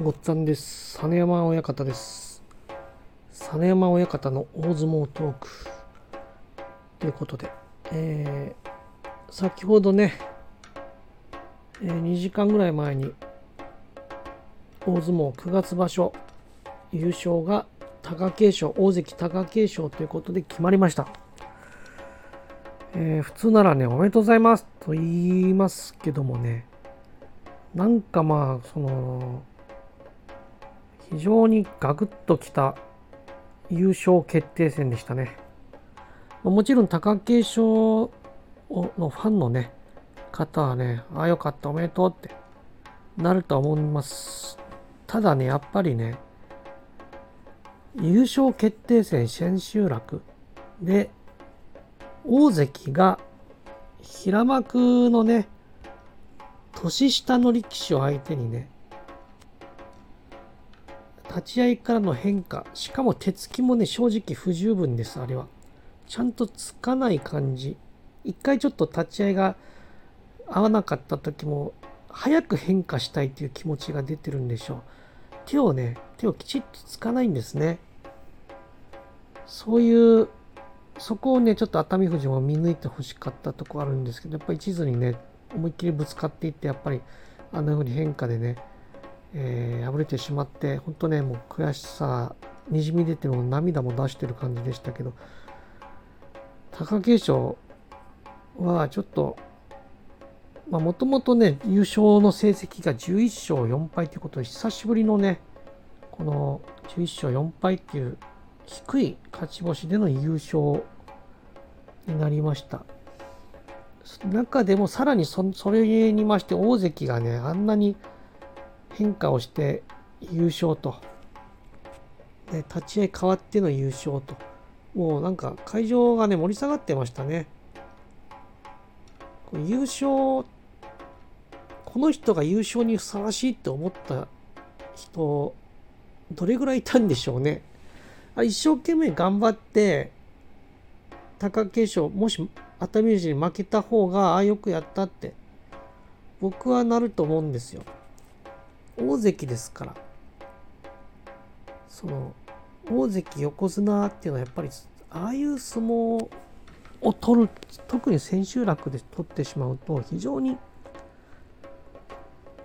ごっつぁんです。実山親方です。実山親方の大相撲トーク。ということで、えー先ほどね、えー2時間ぐらい前に、大相撲9月場所優勝が貴景勝、大関貴景勝ということで決まりました。えー普通ならね、おめでとうございますと言いますけどもね、なんかまあ、その、非常にガクッときた優勝決定戦でしたね。もちろん貴景勝のファンのね、方はね、ああよかった、おめでとうってなるとは思います。ただね、やっぱりね、優勝決定戦千秋楽で、大関が平幕のね、年下の力士を相手にね、立ち合いからの変化、しかも手つきもね、正直不十分です、あれは。ちゃんとつかない感じ。一回ちょっと立ち合いが合わなかった時も、早く変化したいという気持ちが出てるんでしょう。手をね、手をきちっとつかないんですね。そういう、そこをね、ちょっと熱海富士も見抜いてほしかったとこあるんですけど、やっぱり一途にね、思いっきりぶつかっていって、やっぱりあんな風に変化でね、えー敗れてしまって、本当ね、もう悔しさ、にじみ出てるの涙も出してる感じでしたけど、貴景勝はちょっと、まあ、もともとね、優勝の成績が11勝4敗ということで、久しぶりのね、この11勝4敗っていう低い勝ち星での優勝になりました。中でもさらにそそれにまして大関がね、あんなに変化をして優勝と、で立ち合い変わっての優勝と、もうなんか会場がね、盛り下がってましたね。優勝、この人が優勝にふさわしいって思った人、どれぐらいいたんでしょうね。あ一生懸命頑張って、貴景勝、もし熱海富士に負けた方が、ああ、よくやったって、僕はなると思うんですよ。大関ですから。その、大関横綱っていうのはやっぱり、ああいう相撲を取る、特に千秋楽で取ってしまうと、非常に、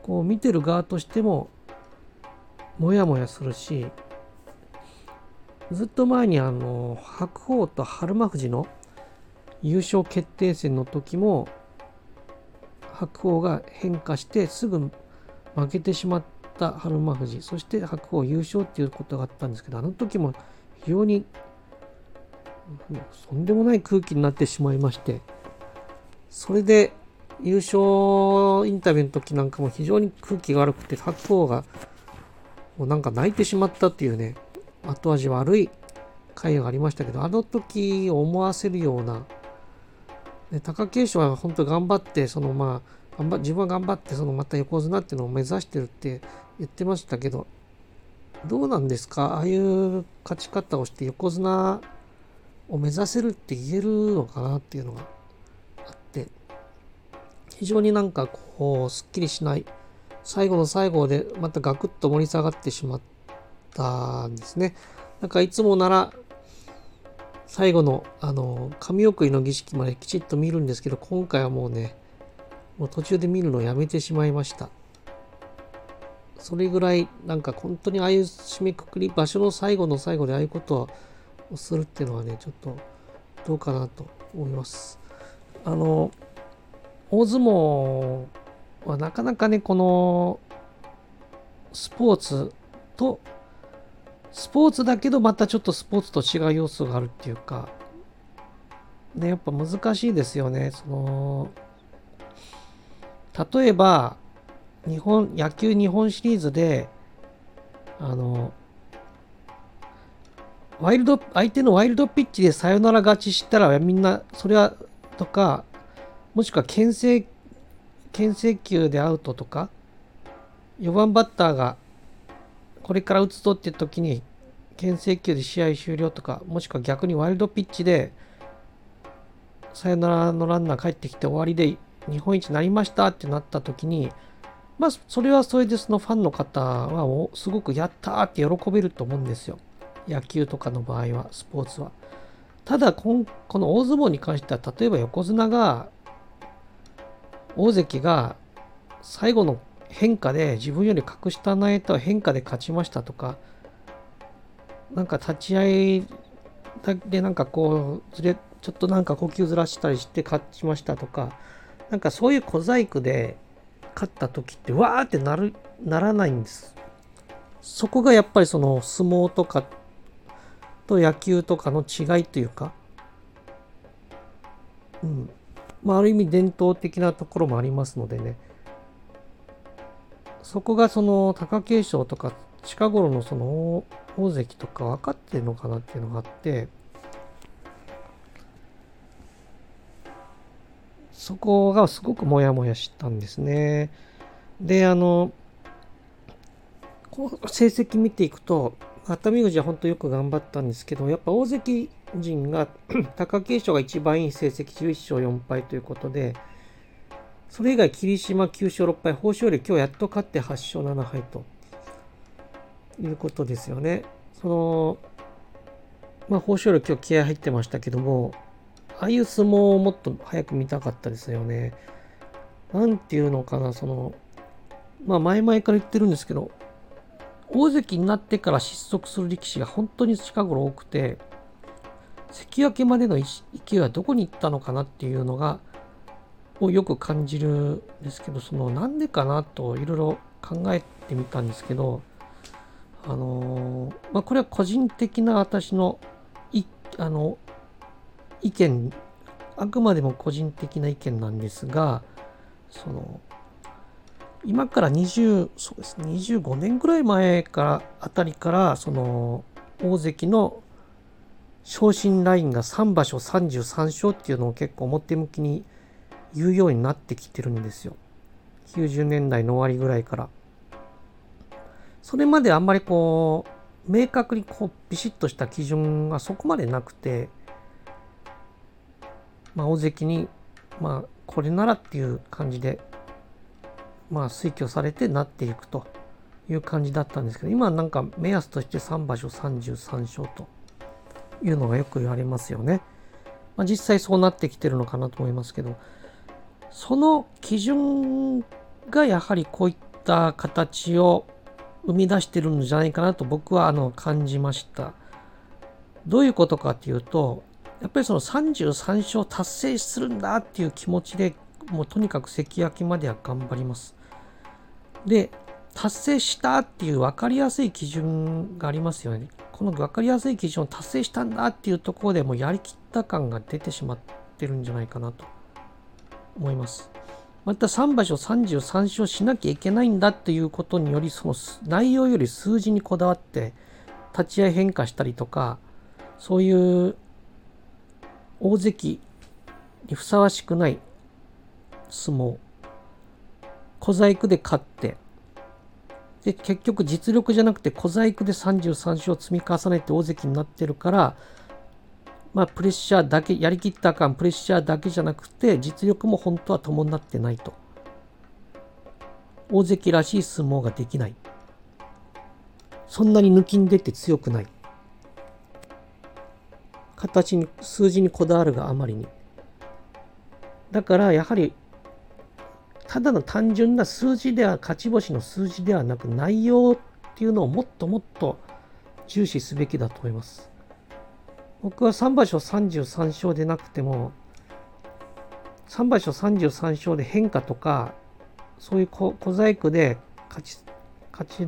こう見てる側としても、もやもやするし、ずっと前にあの白鵬と春馬富士の優勝決定戦の時も白鵬が変化してすぐ負けてしまった春馬富士そして白鵬優勝っていうことがあったんですけどあの時も非常にとんでもない空気になってしまいましてそれで優勝インタビューの時なんかも非常に空気が悪くて白鵬がもうなんか泣いてしまったっていうね後味悪い回がありましたけど、あの時思わせるような、ね、貴景勝は本当頑張って、そのまあ、頑張自分は頑張って、そのまた横綱っていうのを目指してるって言ってましたけど、どうなんですか？ああいう勝ち方をして横綱を目指せるって言えるのかなっていうのがあって、非常になんかこう、すっきりしない、最後の最後でまたガクッと盛り下がってしまったんですね。なんかいつもなら最後のあの神送りの儀式まできちっと見るんですけど今回はもうねもう途中で見るのやめてしまいました。それぐらいなんか本当にああいう締めくくり場所の最後の最後でああいうことをするっていうのはねちょっとどうかなと思います。あの大相撲はなかなかねこのスポーツとスポーツだけどまたちょっとスポーツと違う要素があるっていうかねやっぱ難しいですよね。その例えば日本野球日本シリーズであのワイルド相手のワイルドピッチでサヨナラ勝ちしたらみんなそれはとかもしくは牽制牽制球でアウトとか4番バッターがこれから打つぞって時に牽制球で試合終了とかもしくは逆にワイルドピッチでサヨナラのランナー帰ってきて終わりで日本一になりましたってなった時にまあ、それはそれでそのファンの方はすごくやったーって喜べると思うんですよ。野球とかの場合は、スポーツは。ただこの大相撲に関しては、例えば横綱が、大関が最後の変化で自分より格下の相手は変化で勝ちましたとか、なんか立ち合いでなんかこうずれちょっとなんか呼吸ずらしたりして勝ちましたとかなんかそういう小細工で勝った時ってわーってなるならないんです。そこがやっぱりその相撲とかと野球とかの違いというか。うん。まあある意味伝統的なところもありますのでね。そこがその貴景勝とか近頃のその大関とか分かってるのかなっていうのがあって。そこがすごくモヤモヤしたんですね。で、あの、こう成績見ていくと、熱海富士は本当よく頑張ったんですけど、やっぱ大関陣が 貴景勝が一番いい成績11勝4敗ということで、それ以外霧島9勝6敗、豊昇龍今日やっと勝って8勝7敗ということですよね。その、まあ豊昇龍今日気合入ってましたけども、ああいう相撲をもっと早く見たかったですよね。なんていうのかな、その、まあ前々から言ってるんですけど、大関になってから失速する力士が本当に近頃多くて、関脇までの勢いはどこに行ったのかなっていうのが、をよく感じるんですけど、そのなんでかなといろいろ考えてみたんですけど、あのー、まあこれは個人的な私のいあの意見あくまでも個人的な意見なんですがその今から20そうです25年ぐらい前からあたりからその大関の昇進ラインが3場所33勝っていうのを結構表向きに言うようになってきてるんですよ。90年代の終わりぐらいから。それまであんまりこう明確にこうビシッとした基準がそこまでなくてまあ、大関に、まあ、これならっていう感じで、まあ、推挙されてなっていくという感じだったんですけど、今なんか目安として3場所33勝というのがよく言われますよね。まあ、実際そうなってきてるのかなと思いますけど、その基準がやはりこういった形を生み出してるんじゃないかなと僕はあの感じました。どういうことかっていうと、やっぱりその33勝達成するんだっていう気持ちでもうとにかく関脇までは頑張ります。で、達成したっていう分かりやすい基準がありますよね。この分かりやすい基準を達成したんだっていうところでもうやりきった感が出てしまってるんじゃないかなと思います。また3場所33勝しなきゃいけないんだっていうことによりその内容より数字にこだわって立ち合い変化したりとかそういう大関にふさわしくない相撲。小細工で勝って。で結局実力じゃなくて小細工で33勝積み重ねて大関になってるからまあプレッシャーだけやりきった感プレッシャーだけじゃなくて実力も本当は伴ってないと。大関らしい相撲ができない。そんなに抜きん出て強くない。形に数字にこだわるがあまりに。だからやはりただの単純な数字では勝ち星の数字ではなく内容っていうのをもっともっと重視すべきだと思います。僕は3場所33勝でなくても3場所33勝で変化とかそういう小細工で勝ち勝ち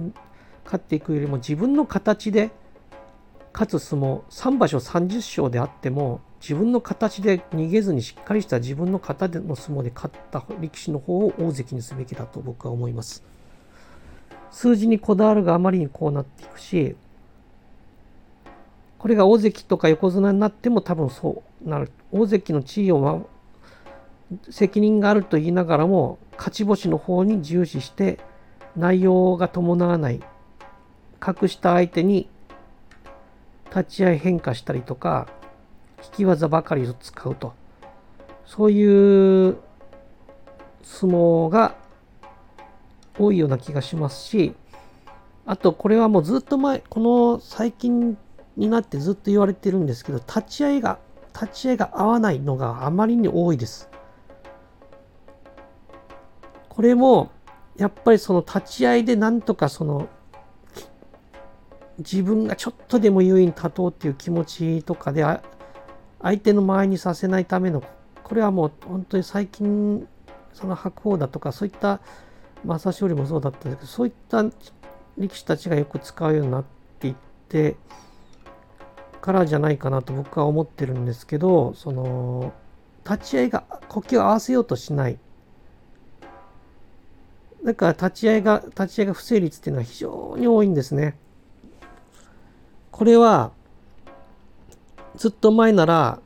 勝っていくよりも自分の形で勝つ相撲3場所30勝であっても自分の形で逃げずにしっかりした自分の型での相撲で勝った力士の方を大関にすべきだと僕は思います。数字にこだわるがあまりにこうなっていくしこれが大関とか横綱になっても多分そうなる大関の地位を、責任があると言いながらも勝ち星の方に重視して内容が伴わない格した相手に立ち合い変化したりとか、引き技ばかりを使うと。そういう相撲が多いような気がしますし、あとこれはもうずっと前、この最近になってずっと言われてるんですけど、立ち合いが、立ち合いが合わないのがあまりに多いです。これも、やっぱりその立ち合いでなんとかその、自分がちょっとでも優位に立とうっていう気持ちとかで、相手の前にさせないための、これはもう本当に最近、その白鵬だとか、そういった正勝利もそうだったんですけど、そういった力士たちがよく使うようになっていってからじゃないかなと僕は思ってるんですけど、その、立ち合いが、呼吸を合わせようとしない。だから立ち合いが、立ち合いが不成立っていうのは非常に多いんですね。これは、ずっと前なら、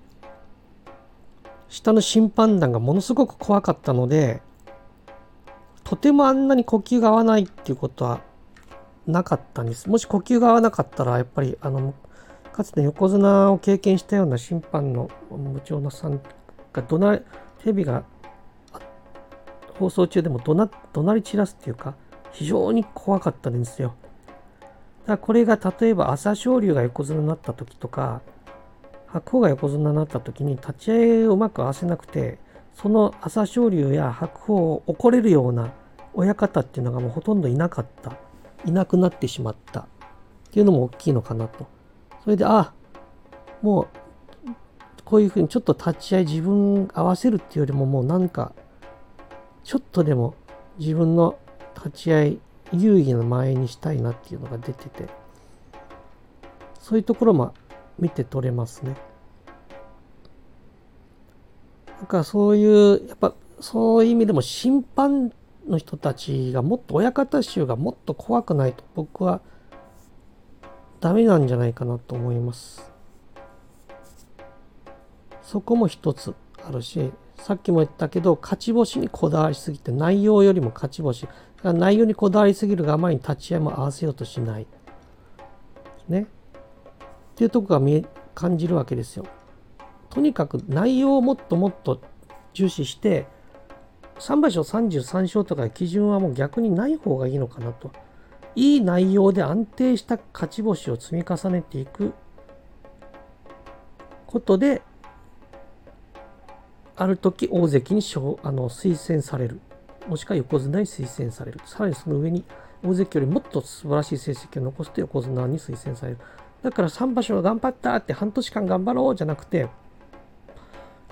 下の審判団がものすごく怖かったので、とてもあんなに呼吸が合わないっていうことはなかったんです。もし呼吸が合わなかったら、やっぱり、あの、かつて横綱を経験したような審判の部長のさんが怒鳴テレビが放送中でも怒鳴怒鳴り散らすっていうか、非常に怖かったんですよ。だこれが例えば朝青龍が横綱になった時とか、白鵬が横綱になった時に立ち合いをうまく合わせなくて、その朝青龍や白鵬を怒れるような親方っていうのがもうほとんどいなかった。いなくなってしまったっていうのも大きいのかなと。それで、あ、もう、こういうふうにちょっと立ち合い自分合わせるっていうよりももうなんか、ちょっとでも自分の立ち合い有意義な前にしたいなっていうのが出てて、そういうところも見て取れますね。だからそういう、やっぱそういう意味でも審判の人たちがもっと親方衆がもっと怖くないと僕はダメなんじゃないかなと思います。そこも一つあるし、さっきも言ったけど、勝ち星にこだわりすぎて、内容よりも勝ち星。内容にこだわりすぎるが前に立ち合いも合わせようとしない。ね。っていうとこが見え、感じるわけですよ。とにかく内容をもっともっと重視して、3場所33勝とか基準はもう逆にない方がいいのかなと。いい内容で安定した勝ち星を積み重ねていくことで、ある時大関にあの推薦される。もしくは横綱に推薦される。さらにその上に大関よりもっと素晴らしい成績を残すと横綱に推薦される。だから3場所頑張ったって半年間頑張ろうじゃなくて、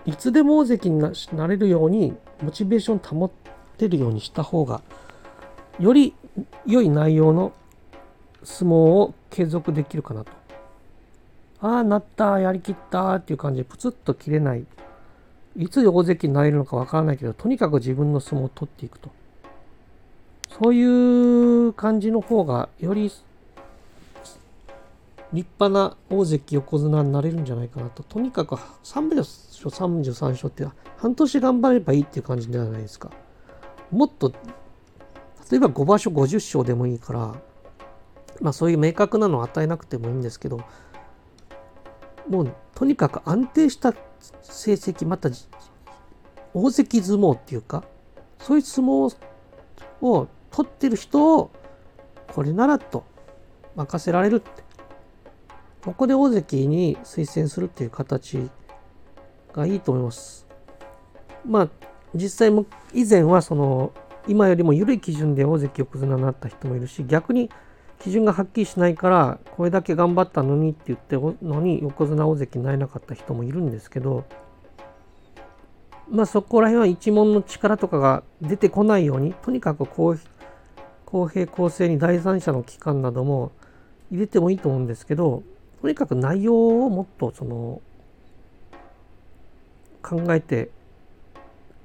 いつでも大関になれるようにモチベーション保ってるようにした方がより良い内容の相撲を継続できるかなと。ああ、なった、やりきったっていう感じでプツッと切れない。いつ大関になれるのかわからないけど、とにかく自分の相撲を取っていくと。そういう感じの方が、より立派な大関横綱になれるんじゃないかなと。とにかく3場所33勝って半年頑張ればいいっていう感じではないですか。もっと、例えば5場所50勝でもいいから、まあそういう明確なのを与えなくてもいいんですけど、もうとにかく安定した成績、また大関相撲っていうか、そういう相撲を取ってる人を、これならと任せられるって。ここで大関に推薦するっていう形がいいと思います。まあ、実際も以前はその今よりも緩い基準で大関横綱になった人もいるし逆に基準がはっきりしないからこれだけ頑張ったのにって言ってのに横綱大関になれなかった人もいるんですけどまあそこら辺は一門の力とかが出てこないようにとにかく公平公正に第三者の機関なども入れてもいいと思うんですけどとにかく内容をもっとその考えて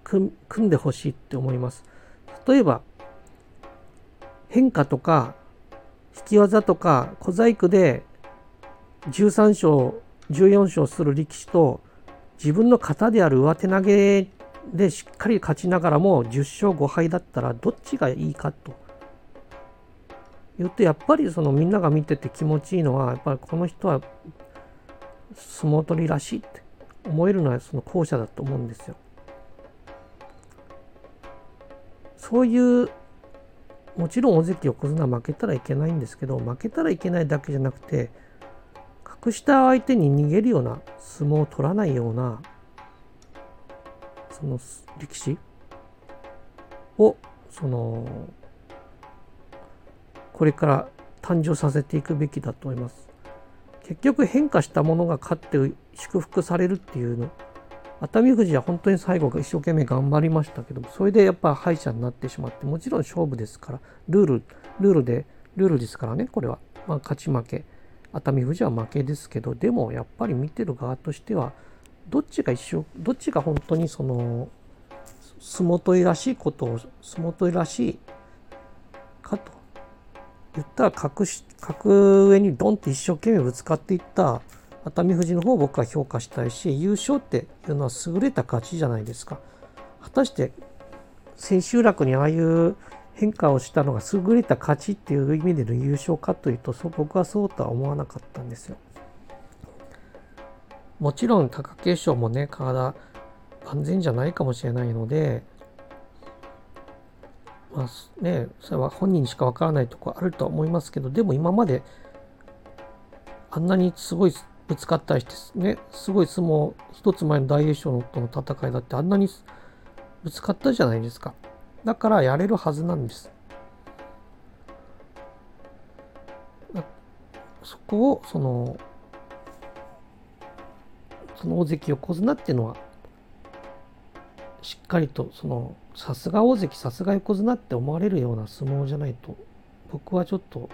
組んでほしいって思います。例えば変化とか引き技とか小細工で13勝14勝する力士と自分の型である上手投げでしっかり勝ちながらも10勝5敗だったらどっちがいいかと言ってやっぱりそのみんなが見てて気持ちいいのはやっぱりこの人は相撲取りらしいって思えるのはその後者だと思うんですよ。そういうもちろん大関横綱負けたらいけないんですけど負けたらいけないだけじゃなくて格下相手に逃げるような相撲を取らないようなその力士？をそのこれから誕生させていくべきだと思います。結局変化したものが勝って祝福されるっていうの熱海富士は本当に最後一生懸命頑張りましたけどそれでやっぱ敗者になってしまってもちろん勝負ですからルールルールでルールですからねこれは、まあ、勝ち負け。熱海富士は負けですけどでもやっぱり見てる側としてはどっちが一生どっちが本当にその相撲取りらしいことを相撲取りらしいかと。言ったら格格上にドンって一生懸命ぶつかっていった熱海富士の方を僕は評価したいし優勝っていうのは優れた勝ちじゃないですか。果たして千秋楽にああいう変化をしたのが優れた勝ちっていう意味での優勝かというとそう僕はそうとは思わなかったんですよ。もちろん貴景勝もね体万全じゃないかもしれないのでまあねそれは本人にしかわからないとこあると思いますけどでも今まであんなにすごいぶつかったりしてね。すごい相撲一つ前の大栄翔との戦いだってあんなにぶつかったじゃないですか。だからやれるはずなんです。そこをそのその大関横綱っていうのはしっかりとそのさすが大関さすが横綱って思われるような相撲じゃないと僕はちょっと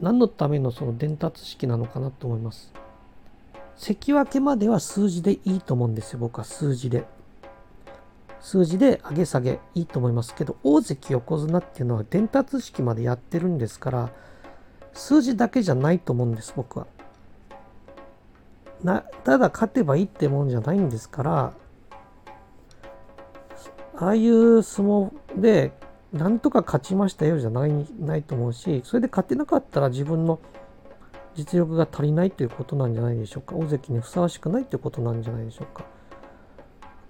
何のためのその伝達式なのかなと思います。関脇までは数字でいいと思うんですよ、僕は数字で。数字で上げ下げいいと思いますけど、大関横綱っていうのは伝達式までやってるんですから、数字だけじゃないと思うんです、僕は。なただ勝てばいいってもんじゃないんですから、ああいう相撲でなんとか勝ちましたよじゃないないと思うし、それで勝てなかったら自分の実力が足りないということなんじゃないでしょうか。大関にふさわしくないということなんじゃないでしょうか。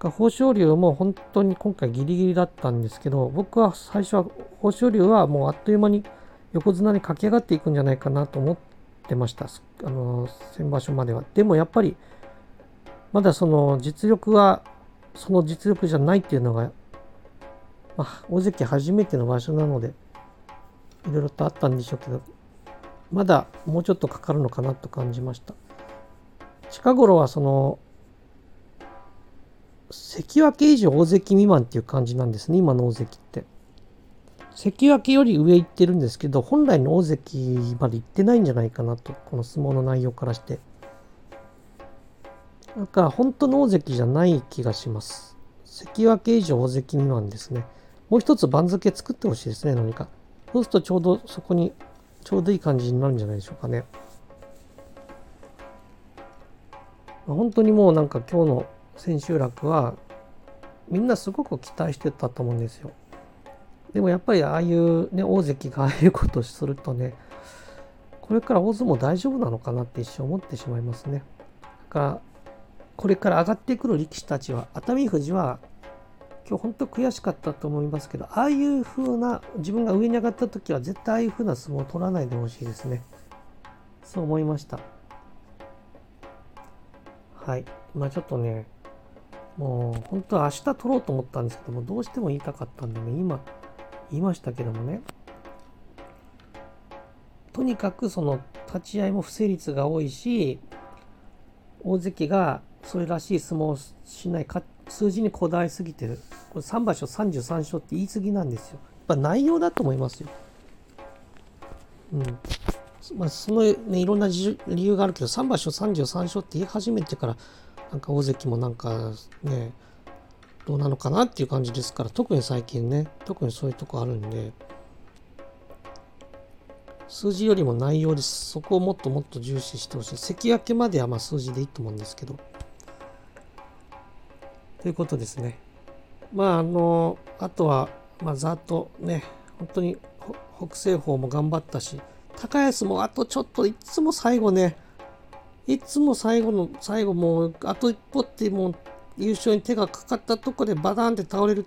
豊昇龍も本当に今回ギリギリだったんですけど、僕は最初は豊昇龍はもうあっという間に横綱に駆け上がっていくんじゃないかなと思ってました。あの、先場所までは。でもやっぱり、まだその実力は、その実力じゃないっていうのがまあ、大関初めての場所なので、いろいろとあったんでしょうけど、まだもうちょっとかかるのかなと感じました。近頃はその、関脇以上大関未満っていう感じなんですね、今の大関って。関脇より上行ってるんですけど、本来の大関まで行ってないんじゃないかなと、この相撲の内容からして。だから本当の大関じゃない気がします。関脇以上大関未満ですね。もう一つ番付作ってほしいですね、何か。そうするとちょうどそこにちょうどいい感じになるんじゃないでしょうかね。本当にもうなんか今日の千秋楽はみんなすごく期待してたと思うんですよ。でもやっぱりああいうね大関がああいうことをするとねこれから大相撲大丈夫なのかなって一瞬思ってしまいますね。だからこれから上がってくる力士たちは熱海富士は今日本当悔しかったと思いますけど、ああいう風な、自分が上に上がった時は絶対ああいう風な相撲を取らないでほしいですね。そう思いました。はい。まあちょっとね、もう本当は明日取ろうと思ったんですけども、どうしても言いたかったんでね、今言いましたけどもね。とにかくその立ち合いも不成立が多いし、大関がそれらしい相撲をしないか数字にこだわりすぎてる。これ3場所33勝って言い過ぎなんですよ。やっぱ内容だと思いますよ。うん。まあ、そのね、いろんな理由があるけど、3場所33勝って言い始めてから、なんか大関もなんかね、どうなのかなっていう感じですから、特に最近ね、特にそういうとこあるんで、数字よりも内容です。そこをもっともっと重視してほしい。関脇まではまあ数字でいいと思うんですけど。ということですね。まあ、あの、あとは、まあ、ざっとね、本当に北西方も頑張ったし、高安もあとちょっといつも最後ね、いつも最後の、最後もう、あと一歩ってもう優勝に手がかかったとこでバタンって倒れる。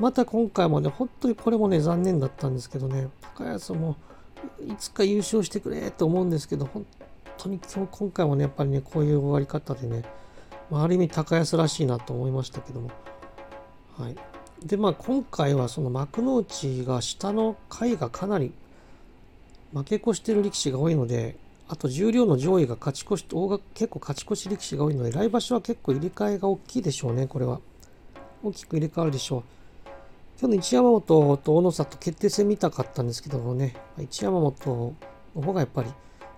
また今回もね、本当にこれもね、残念だったんですけどね、高安もいつか優勝してくれと思うんですけど、本当に今日今回もね、やっぱりね、こういう終わり方でね、まあ、ある意味高安らしいなと思いましたけども。はい。で、まあ今回はその幕内が下の回がかなり負け越してる力士が多いので、あと重量の上位が勝ち越し、大が結構勝ち越し力士が多いので、来場所は結構入れ替えが大きいでしょうね、これは。大きく入れ替わるでしょう。今日の一山本と大野里決定戦見たかったんですけどもね、一山本の方がやっぱり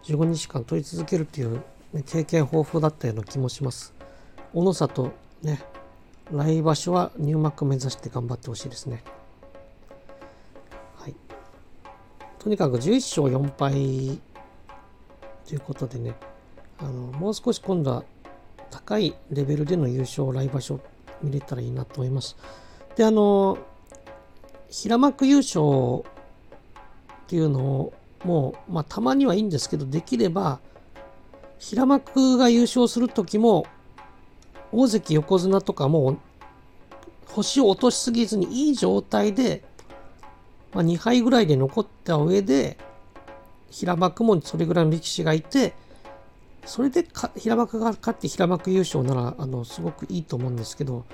15日間取り続けるっていう、経験豊富だったような気もします。小野里ね、来場所は入幕目指して頑張ってほしいですね。はい。とにかく11勝4敗ということでね、あのもう少し今度は高いレベルでの優勝来場所見れたらいいなと思います。で、あの、平幕優勝っていうのをもう、まあ、たまにはいいんですけど、できれば、平幕が優勝するときも、大関横綱とかも星を落としすぎずにいい状態で、まあ、2敗ぐらいで残った上で平幕もそれぐらいの力士がいてそれで平幕が勝って平幕優勝ならあのすごくいいと思うんですけど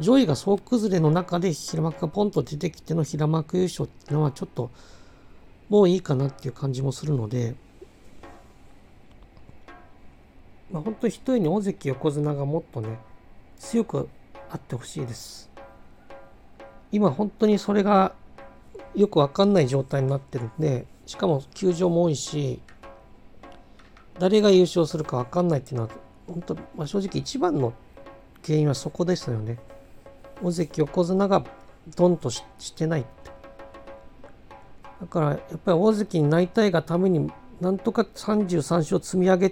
上位が総崩れの中で平幕がポンと出てきての平幕優勝っていうのはちょっともういいかなっていう感じもするので、まあ、本当に一重に大関横綱がもっとね強くあってほしいです。今本当にそれがよくわかんない状態になってるんで、しかも球場も多いし、誰が優勝するかわかんないっていうのは、本当、まあ、正直一番の原因はそこですよね。大関横綱がドンとしてないって。だからやっぱり大関になりたいがためになんとか33勝積み上げ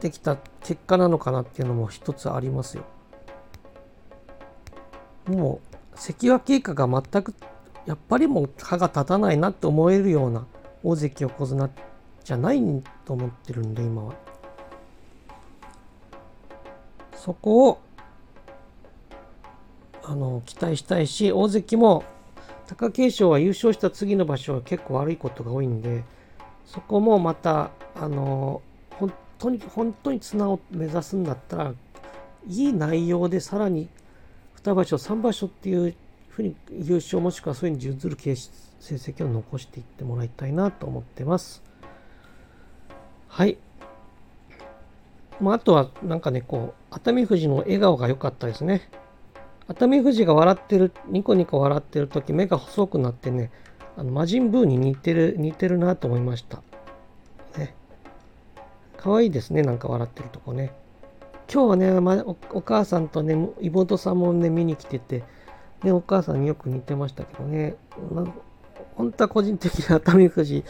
てきた結果なのかなっていうのも一つありますよ。もう関脇以下が全くやっぱりもう歯が立たないなって思えるような大関横綱じゃないと思ってるんで今は。そこをあの期待したいし大関も貴景勝は優勝した次の場所は結構悪いことが多いんでそこもまたあの当に本当に綱を目指すんだったらいい内容でさらに2場所、3場所っていうふうに優勝もしくはそういうに準ずる形成績を残していってもらいたいなと思ってます。はい。まあ、あとはなんかね、こう、熱海富士の笑顔が良かったですね。熱海富士が笑ってる、ニコニコ笑ってる時、目が細くなってね、あの魔人ブーに似てる、似てるなと思いました。可愛いですね、なんか笑ってるとこね。今日はね、お、母さんとね、妹さんもね、見に来てて、ね、お母さんによく似てましたけどね、ま本当は個人的に熱海富士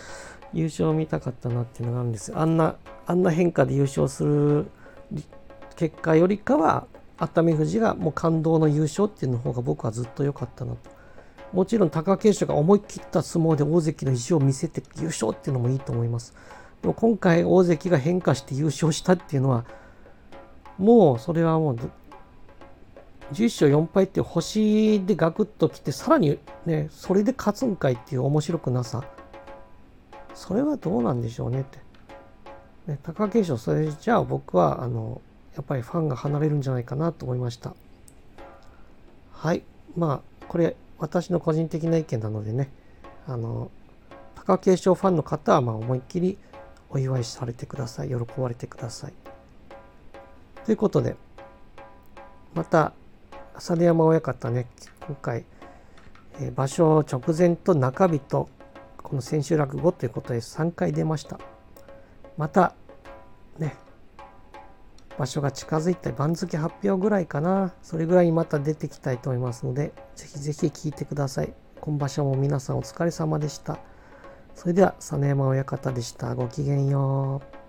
優勝を見たかったなっていうのがあるんです。あんな、あんな変化で優勝する結果よりかは、熱海富士がもう感動の優勝っていうの方が僕はずっと良かったなと。もちろん貴景勝が思い切った相撲で大関の意地を見せて優勝っていうのもいいと思います。でも今回大関が変化して優勝したっていうのは、もうそれはもう11勝4敗って星でガクッときてさらにねそれで勝つんかいっていう面白くなさ。それはどうなんでしょうねって、ね、貴景勝それじゃあ僕はあのやっぱりファンが離れるんじゃないかなと思いました。はい。まあこれ私の個人的な意見なのでね。あの貴景勝ファンの方はまあ思いっきりお祝いされてください喜ばれてくださいということで、また、浅田山親方ね、今回、えー、場所直前と中日と、この千秋楽後ということで3回出ました。また、ね、場所が近づいた番付発表ぐらいかな。それぐらいにまた出てきたいと思いますので、ぜひぜひ聞いてください。今場所も皆さんお疲れ様でした。それでは、実山親方でした。ごきげんよう。